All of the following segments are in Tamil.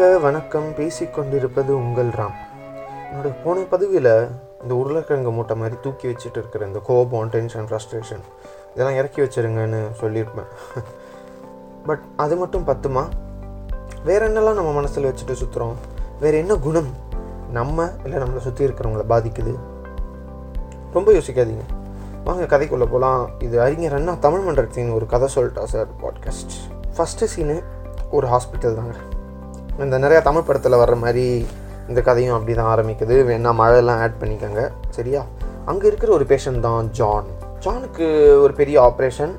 வணக்கம் பேசிக்கொண்டிருப்பது உங்கள் ராம். என்னோட போன பதிவில் இந்த உருளைக்கிழங்கு மூட்டை மாதிரி தூக்கி வச்சுட்டு இருக்கிற இந்த கோபம் டென்ஷன் ஃப்ரஸ்ட்ரேஷன் இதெல்லாம் இறக்கி வச்சுருங்கன்னு சொல்லியிருப்பேன். பட் அது மட்டும் பத்துமா? வேற என்னெல்லாம் நம்ம மனசில் வச்சுட்டு சுற்றுறோம் வேற என்ன குணம் நம்ம இல்லை நம்மளை சுற்றி இருக்கிறவங்கள பாதிக்குது? ரொம்ப யோசிக்காதீங்க. வாங்க கதைக்குள்ளே போகலாம் இது அறிஞர் அண்ணா தமிழ் மன்றத்தின் ஒரு கதை சொல்லிட்டா சார் பாட்காஸ்ட் ஃபஸ்ட்டு சீனு ஒரு ஹாஸ்பிட்டல் தாங்க. இந்த நிறையா தமிழ் படத்தில் வர்ற மாதிரி இந்த கதையும் அப்படி தான் ஆரம்பிக்குது. வேணா மழையெல்லாம் ஆட் பண்ணிக்கோங்க. சரியா? அங்கே இருக்கிற ஒரு பேஷண்ட் தான் ஜான் ஜானுக்கு ஒரு பெரிய ஆப்ரேஷன்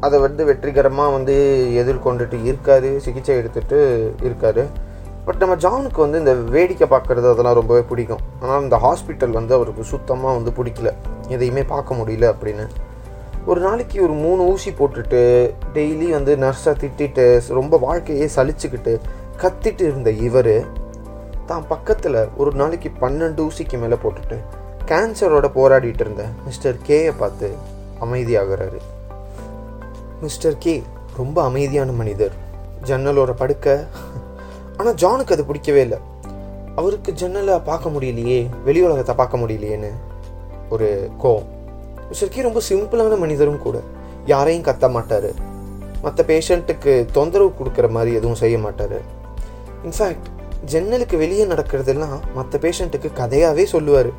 அதை வந்து வெற்றிகரமாக வந்து எதிர்கொண்டுட்டு இருக்காரு. சிகிச்சை எடுத்துகிட்டு இருக்காரு. பட் நம்ம ஜானுக்கு வந்து இந்த வேடிக்கை பார்க்குறது அதெல்லாம் ரொம்பவே பிடிக்கும். ஆனால் இந்த ஹாஸ்பிட்டல் வந்து அவருக்கு சுத்தமாக வந்து பிடிக்கல. எதையுமே பார்க்க முடியல அப்படின்னு. ஒரு நாளைக்கு ஒரு மூணு ஊசி போட்டுட்டு டெய்லி வந்து நர்ஸை திட்டிட்டு ரொம்ப வாழ்க்கையே சலிச்சுக்கிட்டு கத்திட்டு இருந்த இவர் தான் பக்கத்தில் ஒரு நாளைக்கு பன்னெண்டு ஊசிக்கு மேலே போட்டுட்டு கேன்சரோட போராடிட்டு இருந்த மிஸ்டர் கேயை பார்த்து அமைதியாகிறாரு. மிஸ்டர் கே ரொம்ப அமைதியான மனிதர். ஜன்னலோட படுக்க. ஆனால் ஜானுக்கு அது பிடிக்கவே இல்லை. அவருக்கு ஜன்னலை பார்க்க முடியலையே வெளி உலகத்தை பார்க்க முடியலையேன்னு ஒரு கோவம். மிஸ்டர் கே ரொம்ப சிம்பிளான மனிதரும் கூட. யாரையும் கத்த மாட்டார். மற்ற பேஷண்ட்டுக்கு தொந்தரவு கொடுக்குற மாதிரி எதுவும் செய்ய மாட்டார். இன்ஃபேக்ட் ஜன்னலுக்கு வெளியே நடக்கிறதெல்லாம் மற்ற பேஷண்ட்டுக்கு கதையாகவே சொல்லுவார்.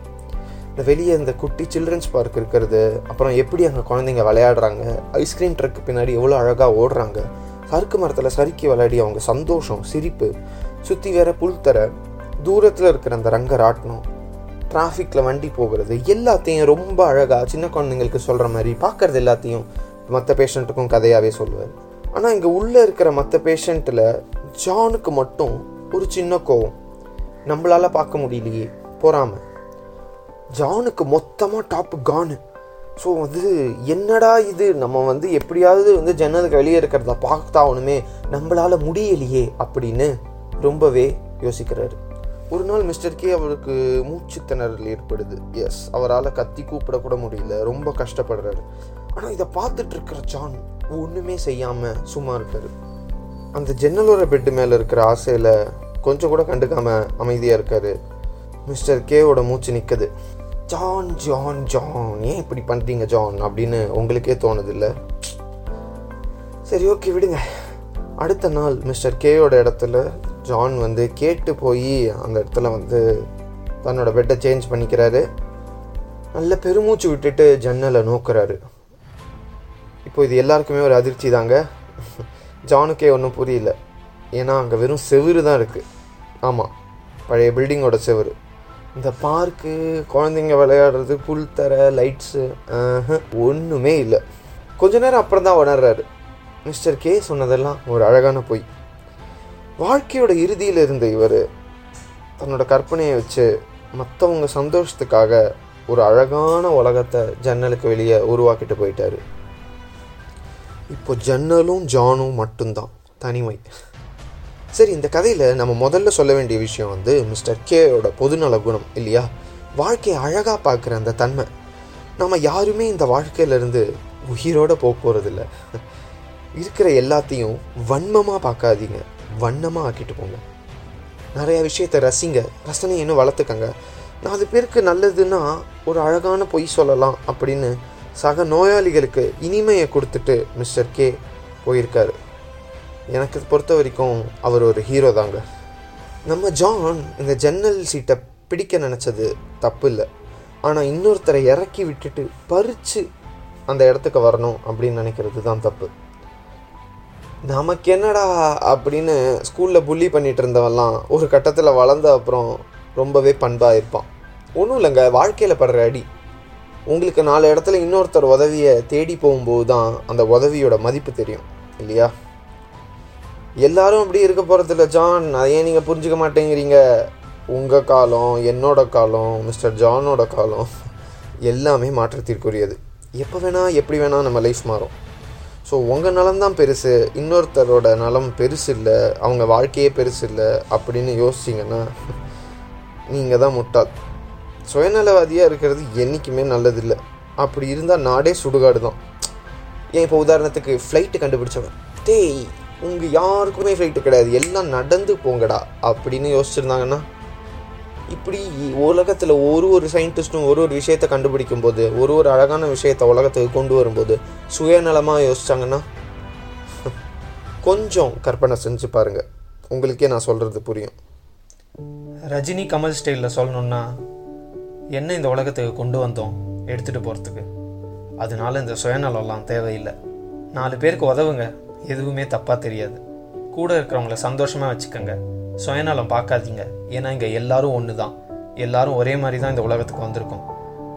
இந்த வெளியே இந்த குட்டி சில்ட்ரன்ஸ் பார்க் இருக்கிறது அப்புறம் எப்படி அங்கே குழந்தைங்க விளையாடுறாங்க ஐஸ்கிரீம் ட்ரக்கு பின்னாடி எவ்வளோ அழகாக ஓடுறாங்க சறுக்கு மரத்தில் சறுக்கி விளையாடி அவங்க சந்தோஷம் சிரிப்பு சுற்றி வேற புல் தர தூரத்தில் இருக்கிற அந்த ரங்க ராட்டணம் டிராஃபிக்கில் வண்டி போகிறது எல்லாத்தையும் ரொம்ப அழகாக சின்ன குழந்தைங்களுக்கு சொல்கிற மாதிரி பார்க்குறது எல்லாத்தையும் மற்ற பேஷண்ட்டுக்கும் கதையாகவே சொல்லுவார். ஆனால் இங்கே உள்ளே இருக்கிற மற்ற பேஷண்ட்டில் ஜானுக்கு மட்டும் ஒரு சின்ன கோவம். நம்மளால் பார்க்க முடியலையே பொறாமல் ஜானுக்கு மொத்தமாக டாப்பு கானு ஸோ வந்து என்னடா இது? நம்ம வந்து எப்படியாவது வந்து ஜன்னலுக்கு வெளியே இருக்கிறத பார்த்தாகணுமே நம்மளால் முடியலையே அப்படின்னு ரொம்பவே யோசிக்கிறாரு. ஒரு நாள் மிஸ்டர் கே அவருக்கு மூச்சு திணறல் ஏற்படுது. எஸ் அவரால் கத்தி கூப்பிடக்கூட முடியல. ரொம்ப கஷ்டப்படுறாரு. ஆனால் இதை பார்த்துட்டு இருக்கிற ஜான் ஒன்றுமே செய்யாமல் சும்மா இருக்காரு. அந்த ஜன்னலோர பெட்டு மேலே இருக்கிற ஆசையில் கொஞ்சம் கூட கண்டுக்காமல் அமைதியாக இருக்காரு. மிஸ்டர் கேவோட மூச்சு நிற்குது ஜான் ஜான் ஜான் ஏன் இப்படி பண்ணுறீங்க ஜான்? அப்படின்னு உங்களுக்கே தோணுதில்ல. சரி ஓகே விடுங்க. அடுத்த நாள் மிஸ்டர் கேயோட இடத்துல ஜான் வந்து கேட்டு போய் அந்த இடத்துல வந்து தன்னோட பெட்டை சேஞ்ச் பண்ணிக்கிறாரு. நல்ல பெருமூச்சு விட்டுட்டு ஜன்னலை நோக்குறாரு. இப்போ இது எல்லாருக்குமே ஒரு அதிர்ச்சி தாங்க. ஜானுக்கே ஒன்றும் புரியல. ஏன்னா அங்கே வெறும் செவுரு தான் இருக்குது ஆமாம் பழைய பில்டிங்கோட செவுரு. இந்த பார்க்கு குழந்தைங்க விளையாடுறது புல் தர லைட்ஸு ஒன்றுமே இல்லை. கொஞ்ச நேரம் அப்புறம் தான் உணர்றாரு. மிஸ்டர் கே சொன்னதெல்லாம் ஒரு அழகான பொய். வாழ்க்கையோட இறுதியில் இருந்த இவர் தன்னோட கற்பனையை வச்சு மற்றவங்க சந்தோஷத்துக்காக ஒரு அழகான உலகத்தை ஜன்னலுக்கு வெளியே உருவாக்கிட்டு போயிட்டாரு. இப்போ ஜன்னலும் ஜானும் மட்டும்தான் தனிமை. சரி இந்த கதையில் நம்ம முதல்ல சொல்ல வேண்டிய விஷயம் வந்து மிஸ்டர் கேயோட பொதுநல குணம் இல்லையா? வாழ்க்கையை அழகாக பார்க்குற அந்த தன்மை. நம்ம யாருமே இந்த வாழ்க்கையிலேருந்து உயிரோடு போக போகிறதில்ல இருக்கிற எல்லாத்தையும் வன்மமாக பார்க்காதீங்க. வண்ணமாக ஆக்கிட்டு போங்க. நிறையா விஷயத்தை ரசிங்க. ரசனை இன்னும் வளர்த்துக்கங்க. நாலு பேருக்கு நல்லதுன்னா ஒரு அழகான பொய் சொல்லலாம் அப்படின்னு சக நோயாளிகளுக்கு இனிமையை கொடுத்துட்டு மிஸ்டர் கே போயிருக்காரு. எனக்கு பொறுத்த வரைக்கும் அவர் ஒரு ஹீரோ தாங்க. நம்ம ஜான் இந்த ஜன்னல் சீட்டை பிடிக்க நினச்சது தப்பு இல்லை. ஆனால் இன்னொருத்தரை இறக்கி விட்டுட்டு பறித்து அந்த இடத்துக்கு வரணும் அப்படின்னு நினைக்கிறது தான் தப்பு. நமக்கு என்னடா அப்படின்னு ஸ்கூலில் புள்ளி பண்ணிகிட்டு இருந்தவெல்லாம் ஒரு கட்டத்தில் வளர்ந்த அப்புறம் ரொம்பவே பண்பாக இருப்பான். ஒன்றும் இல்லைங்க வாழ்க்கையில் படுற அடி. உங்களுக்கு நாலு இடத்துல இன்னொருத்தர் உதவியை தேடி போகும்போது தான் அந்த உதவியோட மதிப்பு தெரியும் இல்லையா? எல்லாரும் அப்படி இருக்க போகிறதில்ல ஜான். அதையே ஏன் நீங்கள் புரிஞ்சுக்க மாட்டேங்கிறீங்க? உங்கள் காலம் என்னோட காலம் மிஸ்டர் ஜானோட காலம் எல்லாமே மாற்றத்திற்குரியது. எப்போ வேணால் எப்படி வேணால் நம்ம லைஃப் மாறும். ஸோ உங்கள் நலம் தான் பெருசு. இன்னொருத்தரோட நலம் பெருசு இல்லை. அவங்க வாழ்க்கையே பெருசு இல்லை. அப்படின்னு யோசிச்சிங்கன்னா நீங்கள் தான் முட்டாள். சுயநலவாதியாக இருக்கிறது என்றைக்குமே நல்லதில்லை. அப்படி இருந்தால் நாடே சுடுகாடு தான். ஏன் இப்போ உதாரணத்துக்கு ஃப்ளைட்டு கண்டுபிடிச்சவன். டேய் உங்கள் யாருக்குமே ஃப்ளைட்டு கிடையாது. எல்லாம் நடந்து போங்கடா அப்படின்னு யோசிச்சிருந்தாங்கன்னா இப்படி உலகத்தில் ஒரு ஒரு சயின்டிஸ்ட்டும் ஒரு ஒரு விஷயத்தை கண்டுபிடிக்கும் போது ஒரு ஒரு அழகான விஷயத்தை உலகத்துக்கு கொண்டு வரும்போது சுயநலமாக யோசிச்சாங்கன்னா கொஞ்சம் கற்பனை செஞ்சு பாருங்கள் உங்களுக்கே நான் சொல்கிறது புரியும். ரஜினி கமல் ஸ்டைலில் சொல்லணுன்னா என்ன இந்த உலகத்துக்கு கொண்டு வந்தோம் எடுத்துகிட்டு போகிறதுக்கு அதனால இந்த சுயநலம்லாம் தேவையில்லை. நாலு பேருக்கு உதவுங்க எதுவுமே தப்பாக தெரியாது. கூட இருக்கிறவங்கள சந்தோஷமாக வச்சுக்கோங்க. சுயநலம் பார்க்காதீங்க. ஏன்னா இங்கே எல்லாரும் ஒன்று தான் எல்லாரும் ஒரே மாதிரி தான் இந்த உலகத்துக்கு வந்திருக்கோம்.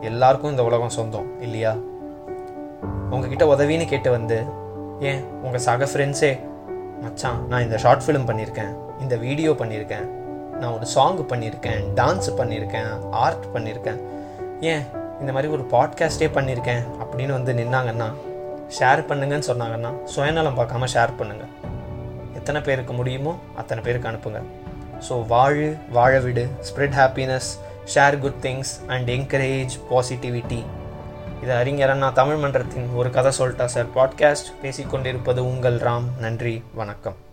எல்லாருக்கும் இந்த உலகம் சொந்தம் இல்லையா? உங்ககிட்ட உதவின்னு கேட்டு வந்து ஏன் உங்கள் சக ஃப்ரெண்ட்ஸே மச்சான் நான் இந்த ஷார்ட் ஃபிலிம் பண்ணியிருக்கேன். இந்த வீடியோ பண்ணியிருக்கேன். நான் ஒரு சாங் பண்ணியிருக்கேன் டான்ஸ் பண்ணியிருக்கேன் ஆர்ட் பண்ணியிருக்கேன் ஏன்? இந்த மாதிரி ஒரு பாட்காஸ்டே பண்ணியிருக்கேன் அப்படின்னு வந்து நின்னாங்கன்னா ஷேர் பண்ணுங்கன்னு சொன்னாங்கன்னா சுயநலம் பார்க்காம ஷேர் பண்ணுங்கள் எத்தனை பேருக்கு முடியுமோ அத்தனை பேருக்கு அனுப்புங்க. ஸோ வாழு வாழ விடு spread happiness share good things and encourage positivity இது அறிஞர் அண்ணா தமிழ் மன்றத்தின் ஒரு கதை சொல்லிட்டா சார் பாட்காஸ்ட் பேசிக்கொண்டிருப்பது உங்கள் ராம். நன்றி வணக்கம்.